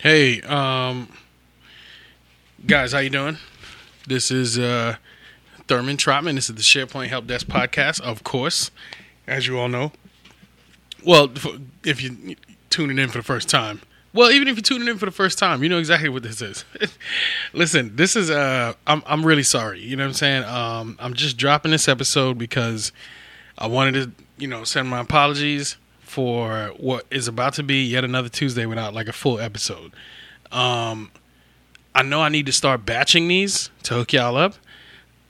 Hey, um, guys, how you doing? This is uh, Therman Trotman. This is the SharePoint Help Desk podcast, of course, as you all know. Well, if you're tuning in for the first time, well, even if you're tuning in for the first time, you know exactly what this is. Listen, this is uh, I'm I'm really sorry. You know what I'm saying? Um, I'm just dropping this episode because I wanted to, you know, send my apologies for what is about to be yet another Tuesday without like a full episode. Um, I know I need to start batching these to hook y'all up.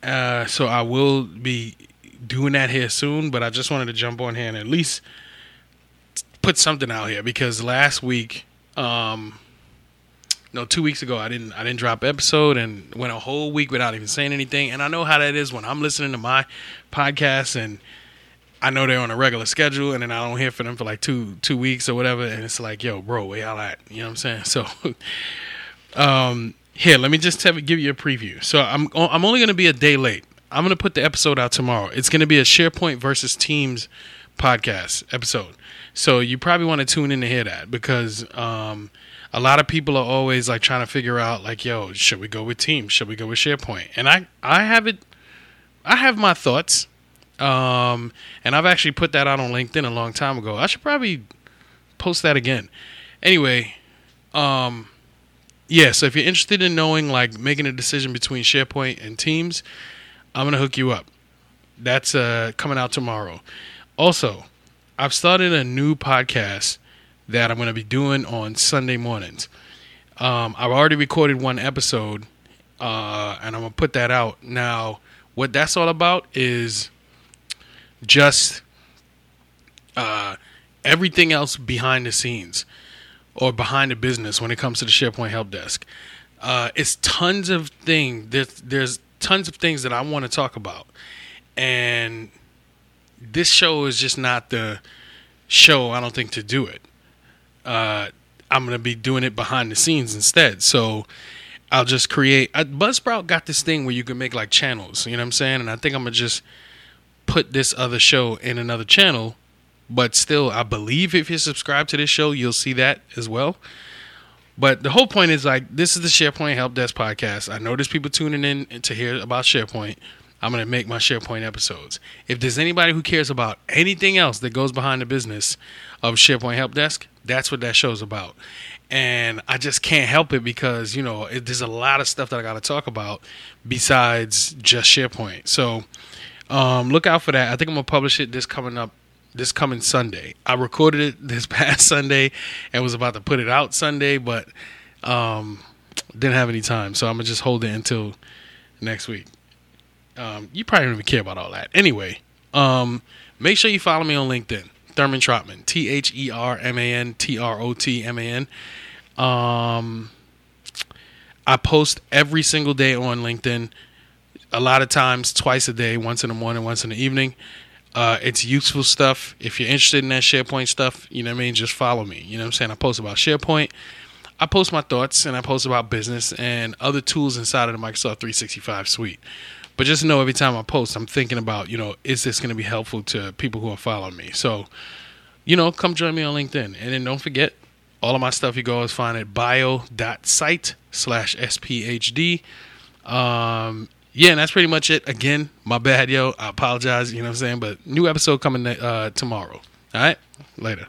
Uh, so I will be doing that here soon, but I just wanted to jump on here and at least put something out here because last week, um, no, two weeks ago, I didn't I didn't drop episode and went a whole week without even saying anything. And I know how that is when I'm listening to my podcast and I know they're on a regular schedule, and then I don't hear from them for like two two weeks or whatever, and it's like, yo, bro, where y'all at? You know what I'm saying? So, um, here, let me just tell, give you a preview. So I'm I'm only going to be a day late. I'm going to put the episode out tomorrow. It's going to be a SharePoint versus Teams podcast episode. So you probably want to tune in to hear that because um, a lot of people are always like trying to figure out like, yo, should we go with Teams? Should we go with SharePoint? And I I have it. I have my thoughts um, and I've actually put that out on LinkedIn a long time ago. I should probably post that again. Anyway, um, yeah. So if you're interested in knowing, like, making a decision between SharePoint and Teams, I'm gonna hook you up. That's uh, coming out tomorrow. Also, I've started a new podcast that I'm gonna be doing on Sunday mornings. Um, I've already recorded one episode, uh, and I'm gonna put that out now. What that's all about is just uh, everything else behind the scenes or behind the business when it comes to the SharePoint help desk. Uh, it's tons of things. There's, there's tons of things that I want to talk about, and this show is just not the show. I don't think to do it. Uh, I'm gonna be doing it behind the scenes instead. So I'll just create. Uh, Buzzsprout got this thing where you can make like channels. You know what I'm saying? And I think I'm gonna just put this other show in another channel, but still, I believe if you subscribe to this show, you'll see that as well. But the whole point is like this is the SharePoint Help Desk podcast. I know there's people tuning in to hear about SharePoint. I'm gonna make my SharePoint episodes. If there's anybody who cares about anything else that goes behind the business of SharePoint Help Desk, that's what that show's about. And I just can't help it because you know it, there's a lot of stuff that I got to talk about besides just SharePoint. So um, look out for that. I think I'm gonna publish it this coming up this coming Sunday. I recorded it this past Sunday and was about to put it out Sunday, but um, didn't have any time, so I'm gonna just hold it until next week. Um, you probably don't even care about all that. Anyway, um, make sure you follow me on LinkedIn, Therman Trotman, T H E R M A N T R O T M A N. Um, I post every single day on LinkedIn a lot of times twice a day, once in the morning, once in the evening. Uh, it's useful stuff. If you're interested in that SharePoint stuff, you know what I mean, just follow me. You know what I'm saying? I post about SharePoint. I post my thoughts and I post about business and other tools inside of the Microsoft 365 suite. But just know every time I post, I'm thinking about, you know, is this going to be helpful to people who are following me? So, you know, come join me on LinkedIn. And then don't forget, all of my stuff you go always find at bio.site slash SPHD. Um, yeah, and that's pretty much it. Again, my bad, yo. I apologize. You know what I'm saying? But new episode coming uh, tomorrow. All right, later.